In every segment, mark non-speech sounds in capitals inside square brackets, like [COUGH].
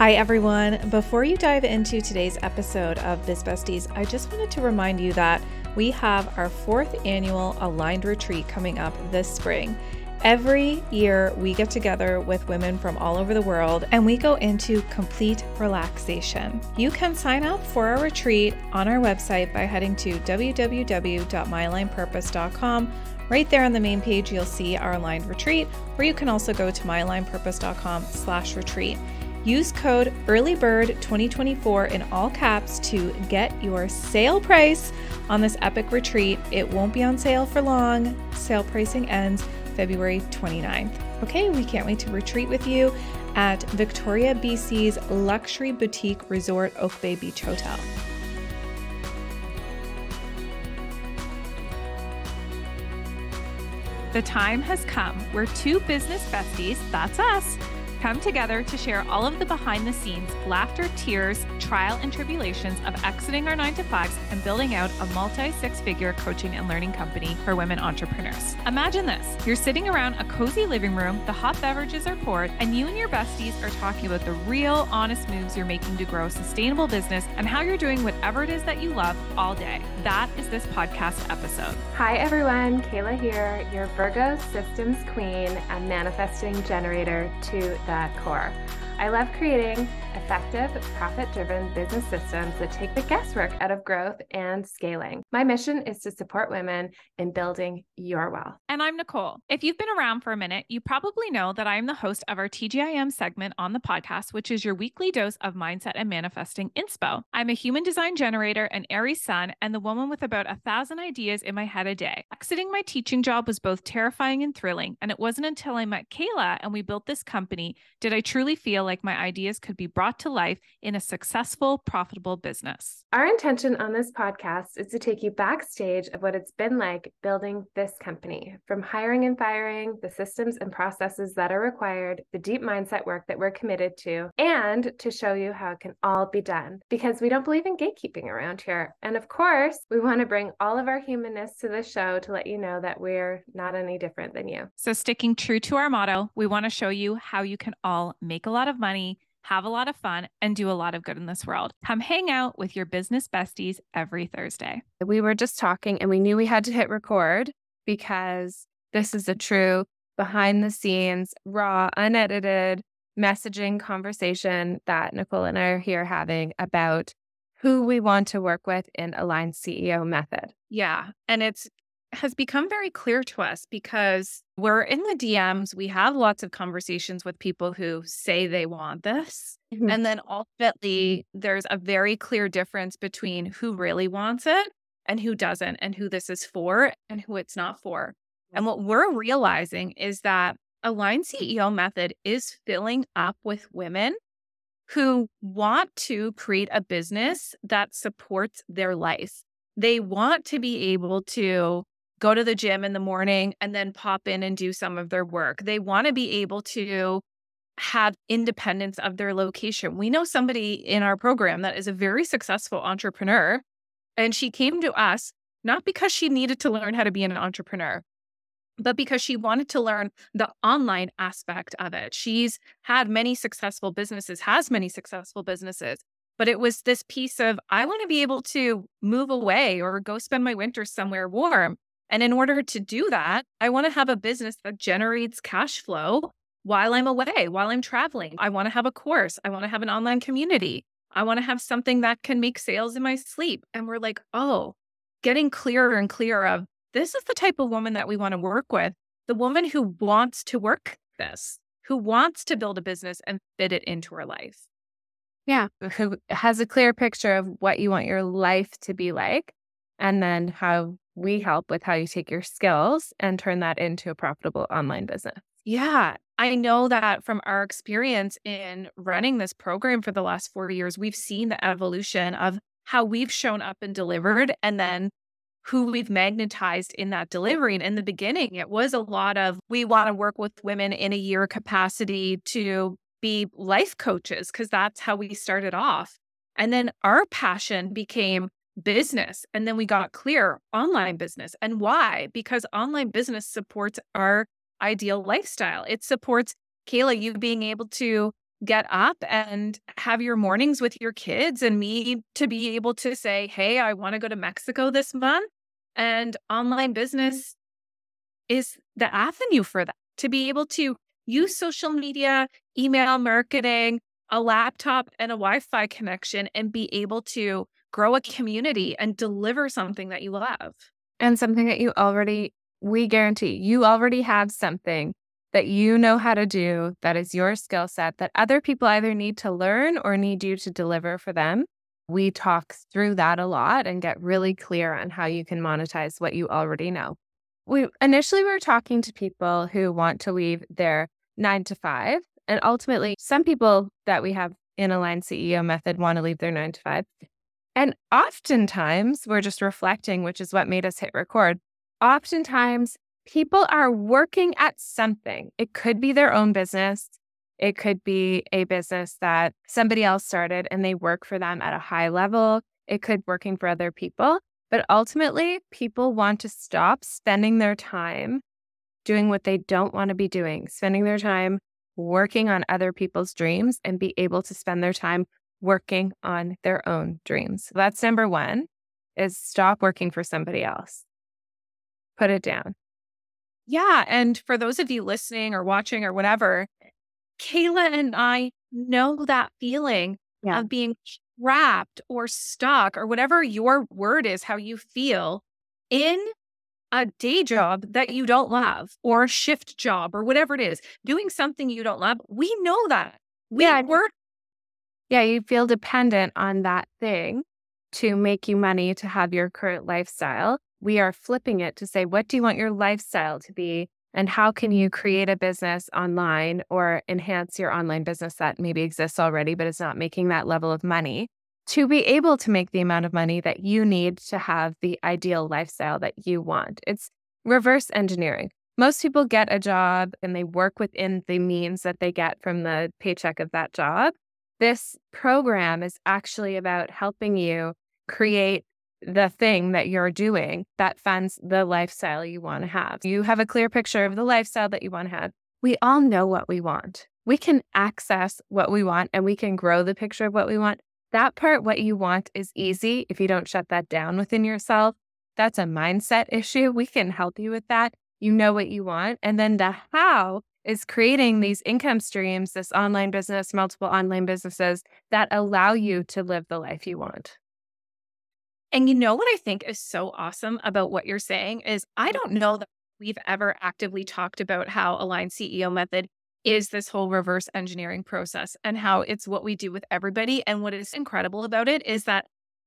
Hi, everyone. Before you dive into today's episode of Biz Besties, I just wanted to remind you that we have our fourth annual Aligned Retreat coming up this spring. Every year, we get together with women from all over the world and we go into complete relaxation. You can sign up for our retreat on our website by heading to www.myalignedpurpose.com. Right there on the main page, you'll see our aligned retreat, or you can also go to myalignedpurpose.com slash retreat. Use code EARLYBIRD2024 in all caps to get your sale price on this epic retreat. It won't be on sale for long. Sale pricing ends February 29th. Okay, we can't wait to retreat with you at Victoria, BC's luxury boutique resort, Oak Bay Beach Hotel. The time has come where two business besties, that's us, come together to share all of the behind the scenes laughter, tears, trial, and tribulations of exiting our nine to fives and building out a multi six figure coaching and learning company for women entrepreneurs. Imagine this you're sitting around a cozy living room, the hot beverages are poured, and you and your besties are talking about the real, honest moves you're making to grow a sustainable business and how you're doing whatever it is that you love all day. That is this podcast episode. Hi, everyone. Kaila here, your Virgo systems queen and manifesting generator to that core. I love creating effective, profit driven business systems that take the guesswork out of growth and scaling. My mission is to support women in building your wealth. And I'm Nicole. If you've been around for a minute, you probably know that I am the host of our TGIM segment on the podcast, which is your weekly dose of mindset and manifesting inspo. I'm a human design generator, an Aries sun, and the woman with about a thousand ideas in my head a day. Exiting my teaching job was both terrifying and thrilling, and it wasn't until I met Kaila and we built this company did I truly feel like my ideas could be brought to life in a successful, profitable business. Our intention on this podcast is to take you backstage of what it's been like building this company from hiring and firing, the systems and processes that are required, the deep mindset work that we're committed to, and to show you how it can all be done because we don't believe in gatekeeping around here. And of course, we want to bring all of our humanness to the show to let you know that we're not any different than you. So, sticking true to our motto, we want to show you how you can all make a lot of money have a lot of fun, and do a lot of good in this world. Come hang out with your business besties every Thursday. We were just talking and we knew we had to hit record because this is a true behind the scenes, raw, unedited messaging conversation that Nicole and I are here having about who we want to work with in Aligned CEO method. Yeah. And it's has become very clear to us because we're in the DMs. We have lots of conversations with people who say they want this. Mm-hmm. And then ultimately, there's a very clear difference between who really wants it and who doesn't, and who this is for and who it's not for. And what we're realizing is that Aligned CEO method is filling up with women who want to create a business that supports their life. They want to be able to go to the gym in the morning and then pop in and do some of their work. They want to be able to have independence of their location. We know somebody in our program that is a very successful entrepreneur, and she came to us not because she needed to learn how to be an entrepreneur, but because she wanted to learn the online aspect of it. She's had many successful businesses, has many successful businesses, but it was this piece of I want to be able to move away or go spend my winter somewhere warm. And in order to do that, I want to have a business that generates cash flow while I'm away, while I'm traveling. I want to have a course. I want to have an online community. I want to have something that can make sales in my sleep. And we're like, oh, getting clearer and clearer of this is the type of woman that we want to work with. The woman who wants to work this, who wants to build a business and fit it into her life. Yeah. Who has a clear picture of what you want your life to be like and then how we help with how you take your skills and turn that into a profitable online business. Yeah. I know that from our experience in running this program for the last four years, we've seen the evolution of how we've shown up and delivered, and then who we've magnetized in that delivery. And in the beginning, it was a lot of we want to work with women in a year capacity to be life coaches, because that's how we started off. And then our passion became business. And then we got clear online business. And why? Because online business supports our ideal lifestyle. It supports Kaila, you being able to get up and have your mornings with your kids and me to be able to say, Hey, I want to go to Mexico this month. And online business is the avenue for that to be able to use social media, email marketing, a laptop, and a Wi Fi connection and be able to grow a community and deliver something that you love. And something that you already, we guarantee you already have something that you know how to do that is your skill set that other people either need to learn or need you to deliver for them. We talk through that a lot and get really clear on how you can monetize what you already know. We initially we were talking to people who want to leave their 9 to 5 and ultimately some people that we have in Align CEO method want to leave their 9 to 5. And oftentimes we're just reflecting, which is what made us hit record. Oftentimes people are working at something. It could be their own business. It could be a business that somebody else started and they work for them at a high level. It could be working for other people. But ultimately, people want to stop spending their time doing what they don't want to be doing, spending their time working on other people's dreams and be able to spend their time working on their own dreams. That's number 1 is stop working for somebody else. Put it down. Yeah. And for those of you listening or watching or whatever, Kaila and I know that feeling yeah. of being trapped or stuck or whatever your word is, how you feel in a day job that you don't love or a shift job or whatever it is, doing something you don't love. We know that. We yeah. work. Yeah. You feel dependent on that thing to make you money to have your current lifestyle we are flipping it to say, what do you want your lifestyle to be? And how can you create a business online or enhance your online business that maybe exists already, but is not making that level of money to be able to make the amount of money that you need to have the ideal lifestyle that you want? It's reverse engineering. Most people get a job and they work within the means that they get from the paycheck of that job. This program is actually about helping you create the thing that you're doing that funds the lifestyle you want to have. You have a clear picture of the lifestyle that you want to have. We all know what we want. We can access what we want and we can grow the picture of what we want. That part, what you want, is easy if you don't shut that down within yourself. That's a mindset issue. We can help you with that. You know what you want. And then the how is creating these income streams, this online business, multiple online businesses that allow you to live the life you want. And you know what I think is so awesome about what you're saying is I don't know that we've ever actively talked about how Align CEO method is this whole reverse engineering process and how it's what we do with everybody. And what is incredible about it is that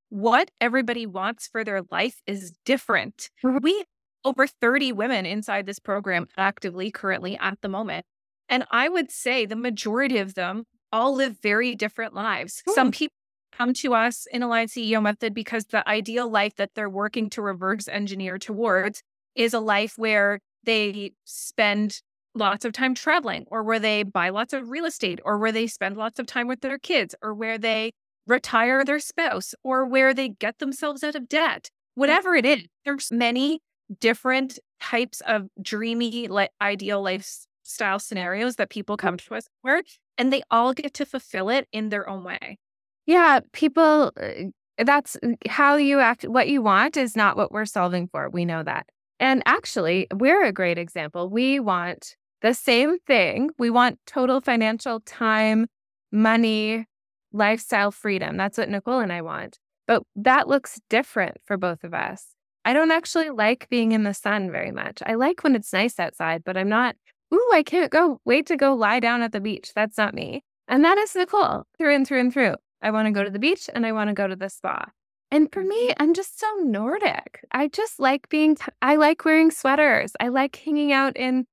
what everybody wants for their life is different. Mm-hmm. We over 30 women inside this program actively currently at the moment. And I would say the majority of them all live very different lives. Some people come to us in Align CEO Method because the ideal life that they're working to reverse engineer towards is a life where they spend lots of time traveling or where they buy lots of real estate or where they spend lots of time with their kids or where they retire their spouse or where they get themselves out of debt. Mm. Whatever it is, there's many different types of dreamy, like ideal lifestyle scenarios that people come to us for, and they all get to fulfill it in their own way. Yeah, people, uh, that's how you act. What you want is not what we're solving for. We know that. And actually, we're a great example. We want the same thing. We want total financial time, money, lifestyle freedom. That's what Nicole and I want. But that looks different for both of us. I don't actually like being in the sun very much. I like when it's nice outside, but I'm not, ooh, I can't go wait to go lie down at the beach. That's not me. And that is Nicole through and through and through. I want to go to the beach and I want to go to the spa. And for me, mm-hmm. I'm just so Nordic. I just like being, t- I like wearing sweaters. I like hanging out in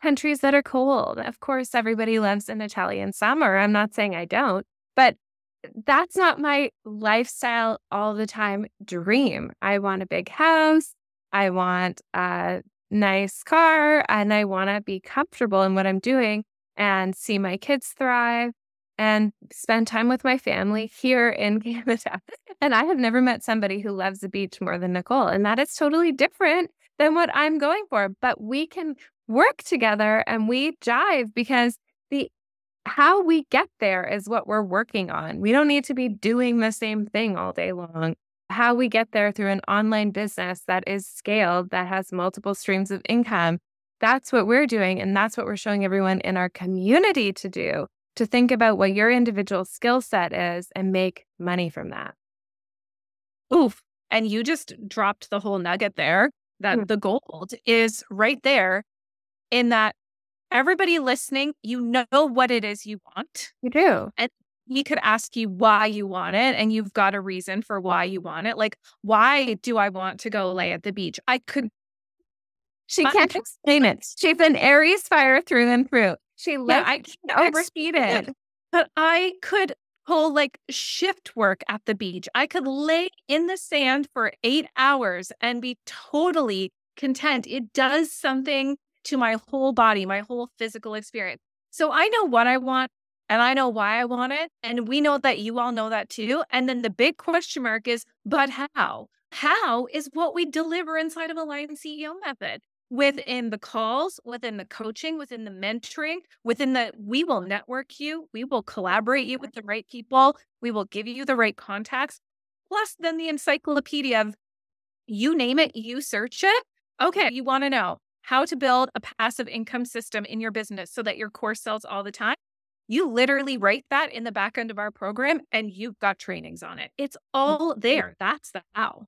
countries that are cold. Of course, everybody loves an Italian summer. I'm not saying I don't, but that's not my lifestyle all the time dream. I want a big house. I want a nice car and I want to be comfortable in what I'm doing and see my kids thrive and spend time with my family here in [LAUGHS] Canada. And I have never met somebody who loves the beach more than Nicole. And that is totally different than what I'm going for. But we can work together and we jive because the how we get there is what we're working on. We don't need to be doing the same thing all day long. How we get there through an online business that is scaled, that has multiple streams of income, that's what we're doing. And that's what we're showing everyone in our community to do to think about what your individual skill set is and make money from that. Oof. And you just dropped the whole nugget there that mm. the gold is right there in that everybody listening, you know what it is you want. You do. And he could ask you why you want it, and you've got a reason for why you want it. Like, why do I want to go lay at the beach? I could. She can't explain it. She's an Aries fire through and through. She lives yeah, I it. But I could pull like shift work at the beach. I could lay in the sand for eight hours and be totally content. It does something to my whole body, my whole physical experience. So I know what I want and I know why I want it. And we know that you all know that too. And then the big question mark is, but how? How is what we deliver inside of Align CEO method within the calls, within the coaching, within the mentoring, within the, we will network you, we will collaborate you with the right people, we will give you the right contacts. Plus, then the encyclopedia of you name it, you search it. Okay, you want to know how to build a passive income system in your business so that your course sells all the time. You literally write that in the back end of our program and you've got trainings on it. It's mm. all there. That's the how.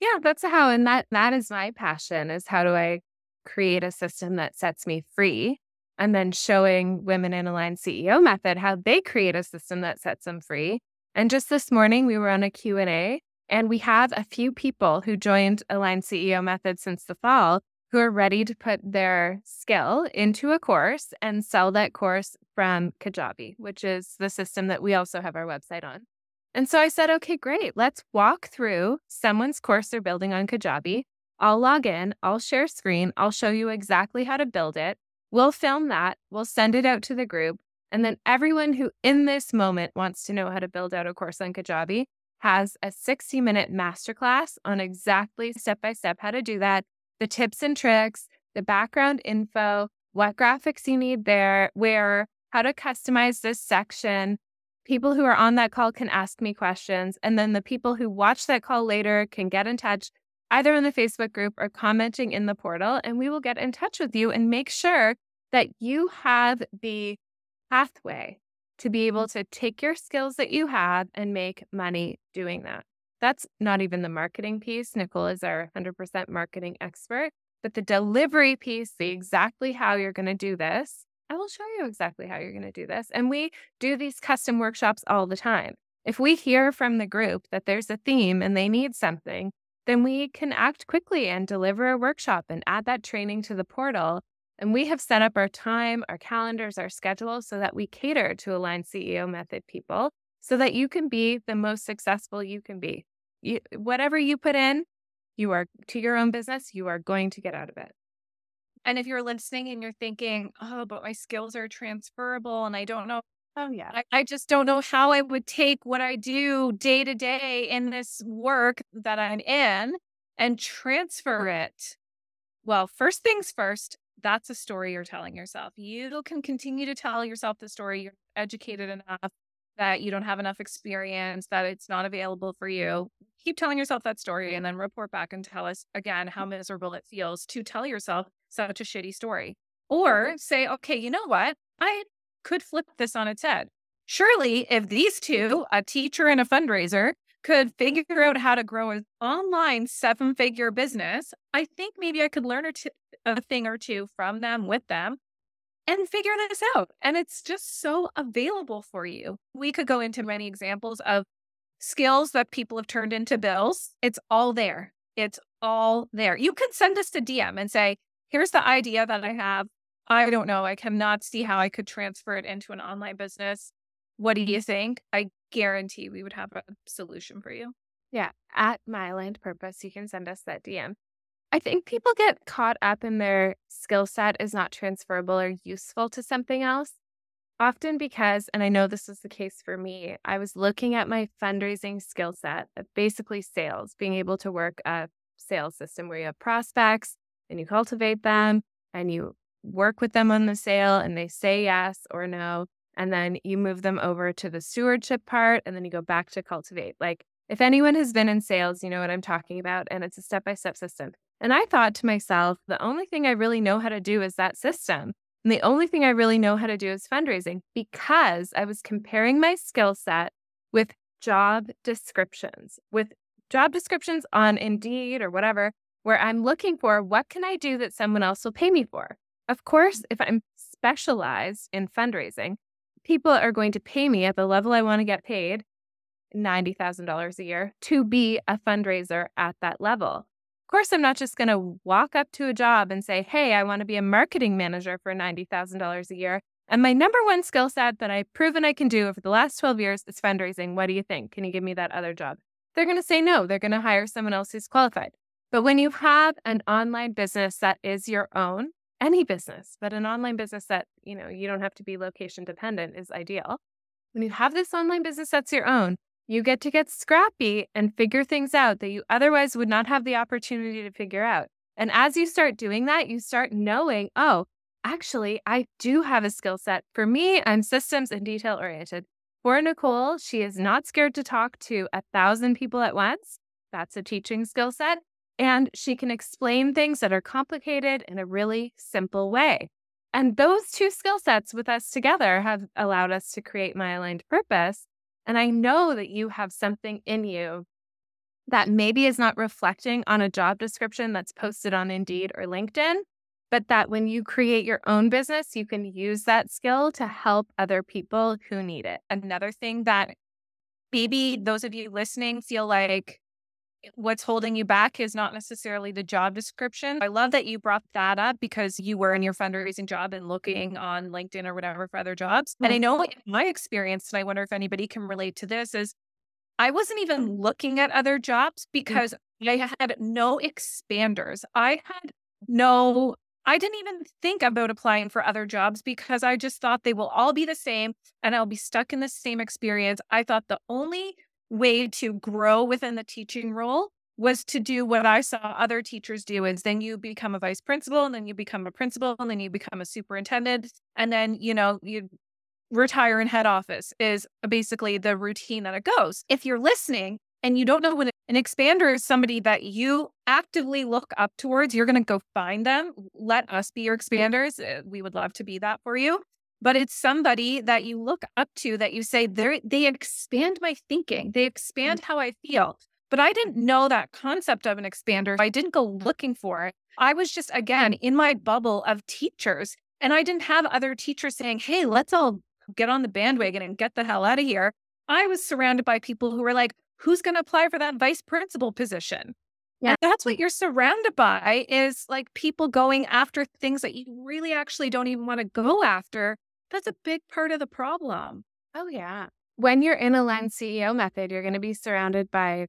Yeah, that's the how. And that that is my passion is how do I create a system that sets me free? And then showing women in Align CEO method how they create a system that sets them free. And just this morning we were on a Q&A and we have a few people who joined Align CEO method since the fall who are ready to put their skill into a course and sell that course from Kajabi, which is the system that we also have our website on. And so I said, okay, great. Let's walk through someone's course they're building on Kajabi. I'll log in, I'll share screen, I'll show you exactly how to build it. We'll film that, we'll send it out to the group. And then everyone who in this moment wants to know how to build out a course on Kajabi has a 60 minute masterclass on exactly step by step how to do that, the tips and tricks, the background info, what graphics you need there, where, how to customize this section, people who are on that call can ask me questions. And then the people who watch that call later can get in touch either in the Facebook group or commenting in the portal. And we will get in touch with you and make sure that you have the pathway to be able mm-hmm. to take your skills that you have and make money doing that. That's not even the marketing piece. Nicole is our 100% marketing expert. But the delivery piece, the exactly how you're going to do this, I will show you exactly how you're going to do this. And we do these custom workshops all the time. If we hear from the group that there's a theme and they need something, then we can act quickly and deliver a workshop and add that training to the portal. And we have set up our time, our calendars, our schedule so that we cater to Align CEO method people so that you can be the most successful you can be. You, whatever you put in, you are to your own business, you are going to get out of it. And if you're listening and you're thinking, oh, but my skills are transferable and I don't know. Oh, yeah. I, I just don't know how I would take what I do day to day in this work that I'm in and transfer it. Well, first things first, that's a story you're telling yourself. You can continue to tell yourself the story. You're educated enough that you don't have enough experience, that it's not available for you. Keep telling yourself that story and then report back and tell us again how miserable it feels to tell yourself such a shitty story. Or say, okay, you know what? I could flip this on its head. Surely, if these two, a teacher and a fundraiser, could figure out how to grow an online seven figure business, I think maybe I could learn a, t- a thing or two from them, with them, and figure this out. And it's just so available for you. We could go into many examples of skills that people have turned into bills. It's all there. It's all there. You can send us a DM and say, here's the idea that I have. I don't know. I cannot see how I could transfer it into an online business. What do you think? I guarantee we would have a solution for you. Yeah. At My Aligned Purpose, you can send us that DM. I think people get caught up in their skill set is not transferable or useful to something else. Often because, and I know this is the case for me, I was looking at my fundraising skill set, uh, basically sales, being able to work a sales system where you have prospects, and you cultivate them and you work with them on the sale and they say yes or no. and then you move them over to the stewardship part and then you go back to cultivate. Like if anyone has been in sales, you know what I'm talking about and it's a step-by-step system. And I thought to myself, the only thing I really know how to do is that system. And the only thing I really know how to do is fundraising because I was comparing my skill set with job descriptions, with job descriptions on Indeed or whatever, where I'm looking for what can I do that someone else will pay me for. Of course, if I'm specialized in fundraising, people are going to pay me at the level I want to get paid, $90,000 a year, to be a fundraiser at that level. Of course, I'm not just going to walk up to a job and say, hey, I want to be a marketing manager for $90,000 a year. And my number one skill set that I've proven I can do over the last 12 years is fundraising. What do you think? Can you give me that other job? They're going to say no. They're going to hire someone else who's qualified. But when you have an online business that is your own, any business, but an online business that, you know, you don't have to be location dependent is ideal. When you have this online business that's your own, you get to get scrappy and figure things out that you otherwise would not have the opportunity to figure out. And as you start doing that, you start knowing, oh, actually, I do have a skill set. For me, I'm systems and detail oriented. For Nicole, she is not scared to talk to a thousand people at once. That's a teaching skill set and she can explain things that are complicated in a really simple way. And those two skill sets with us together have allowed us to create my aligned purpose. And I know that you have something in you that maybe is not reflecting on a job description that's posted on Indeed or LinkedIn, but that when you create your own business, you can use that skill to help other people who need it. Another thing that maybe those of you listening feel like what's holding you back is not necessarily the job description. I love that you brought that up because you were in your fundraising job and looking on LinkedIn or whatever for other jobs. Mm-hmm. And I know my experience, and I wonder if anybody can relate to this, is I wasn't even looking at other jobs because mm-hmm. I had no expanders. I had no I didn't even think about applying for other jobs because I just thought they will all be the same and I'll be stuck in the same experience. I thought the only way to grow within the teaching role was to do what I saw other teachers do is then you become a vice principal and then you become a principal and then you become a superintendent and then you know you retire in head office is basically the routine that it goes. If you're listening and you don't know what an expander is somebody that you actively look up towards, you're going to go find them. Let us be your expanders. Uh, we would love to be that for you but it's somebody that you look up to that you say they they expand my thinking. They mm. expand how i feel. But i didn't know that concept of an expander i didn't go looking for it. I was just again in my bubble of teachers and i didn't have other teachers saying hey let's all get on the bandwagon and get the hell out of here. I was surrounded by people who were like who's going to apply for that vice principal position? Yeah. And that's what you're surrounded by is like people going after things that you really actually don't even want to go after that's a big part of the problem. Oh, yeah. When you're in Aligned CEO method, you're going to be surrounded by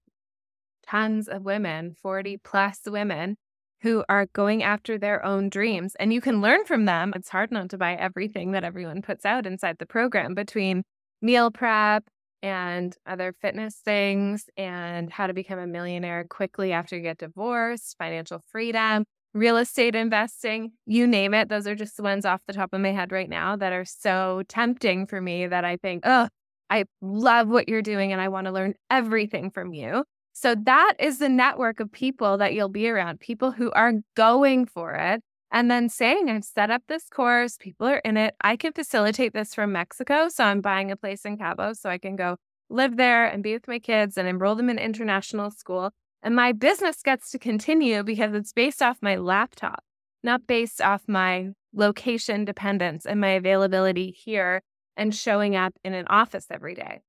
tons of women, 40 plus women who are going after their own dreams. And you can learn from them. It's hard not to buy everything that everyone puts out inside the program between meal prep and other fitness things and how to become a millionaire quickly after you get divorced, financial freedom, real estate investing, you name it. Those are just the ones off the top of my head right now that are so tempting for me that I think, oh, I love what you're doing and I want to learn everything from you. So that is the network of people that you'll be around, people who are going for it and then saying, I've set up this course, people are in it. I can facilitate this from Mexico. So I'm buying a place in Cabo so I can go live there and be with my kids and enroll them in international school. And my business gets to continue because it's based off my laptop, not based off my location dependence and my availability here and showing up in an office every day.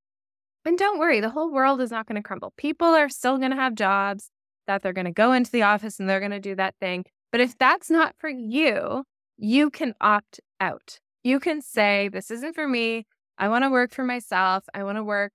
And don't worry, the whole world is not going to crumble. People are still going to have jobs that they're going to go into the office and they're going to do that thing. But if that's not for you, you can opt out. You can say, This isn't for me. I want to work for myself. I want to work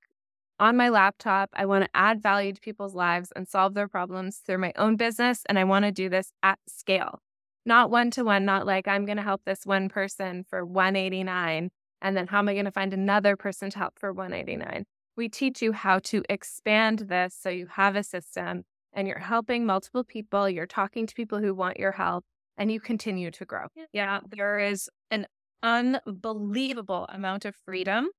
on my laptop. I want to add value to people's lives and solve their problems through my own business. And I want to do this at scale, not one to one, not like I'm going to help this one person for 189. And then how am I going to find another person to help for 189? We teach you how to expand this so you have a system and you're helping multiple people. You're talking to people who want your help and you continue to grow. Yeah, there is an unbelievable amount of freedom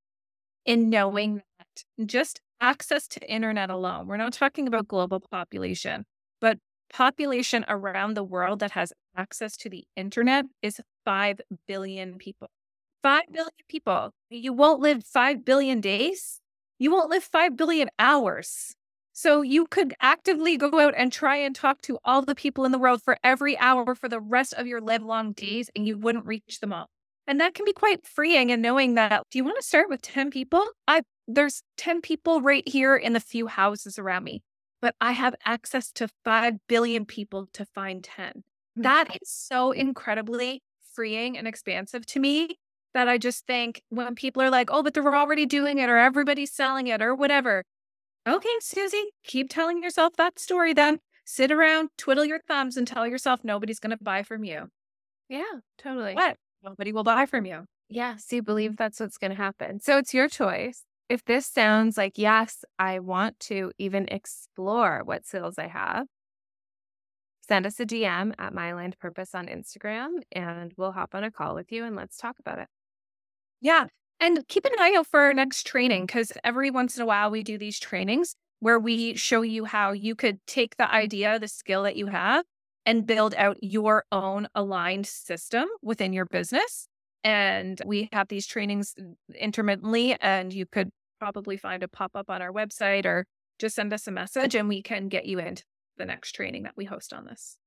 in knowing that just access to internet alone, we're not talking about global population, but population around the world that has access to the internet is 5 billion people. 5 billion people. You won't live 5 billion days. You won't live 5 billion hours. So you could actively go out and try and talk to all the people in the world for every hour for the rest of your live long days, and you wouldn't reach them all. And that can be quite freeing and knowing that do you want to start with 10 people? I there's 10 people right here in the few houses around me, but I have access to 5 billion people to find 10. Hmm. That is so incredibly freeing and expansive to me that I just think when people are like, oh, but they're already doing it or everybody's selling it or whatever. Okay, Susie, keep telling yourself that story then. Sit around, twiddle your thumbs, and tell yourself nobody's going to buy from you. Yeah, totally. What? Nobody will buy from you. Yeah, so you believe mm-hmm. that's what's going to happen. So it's your choice. If this sounds like, yes, I want to even explore what skills I have, send us a DM at My Aligned Purpose on Instagram and we'll hop on a call with you and let's talk about it. Yeah. And keep an eye out for our next training because every once in a while we do these trainings where we show you how you could take the idea, the skill that you have, and build out your own aligned system within your business. And we have these trainings intermittently, and you could probably find a pop up on our website or just send us a message and we can get you into the next training that we host on this.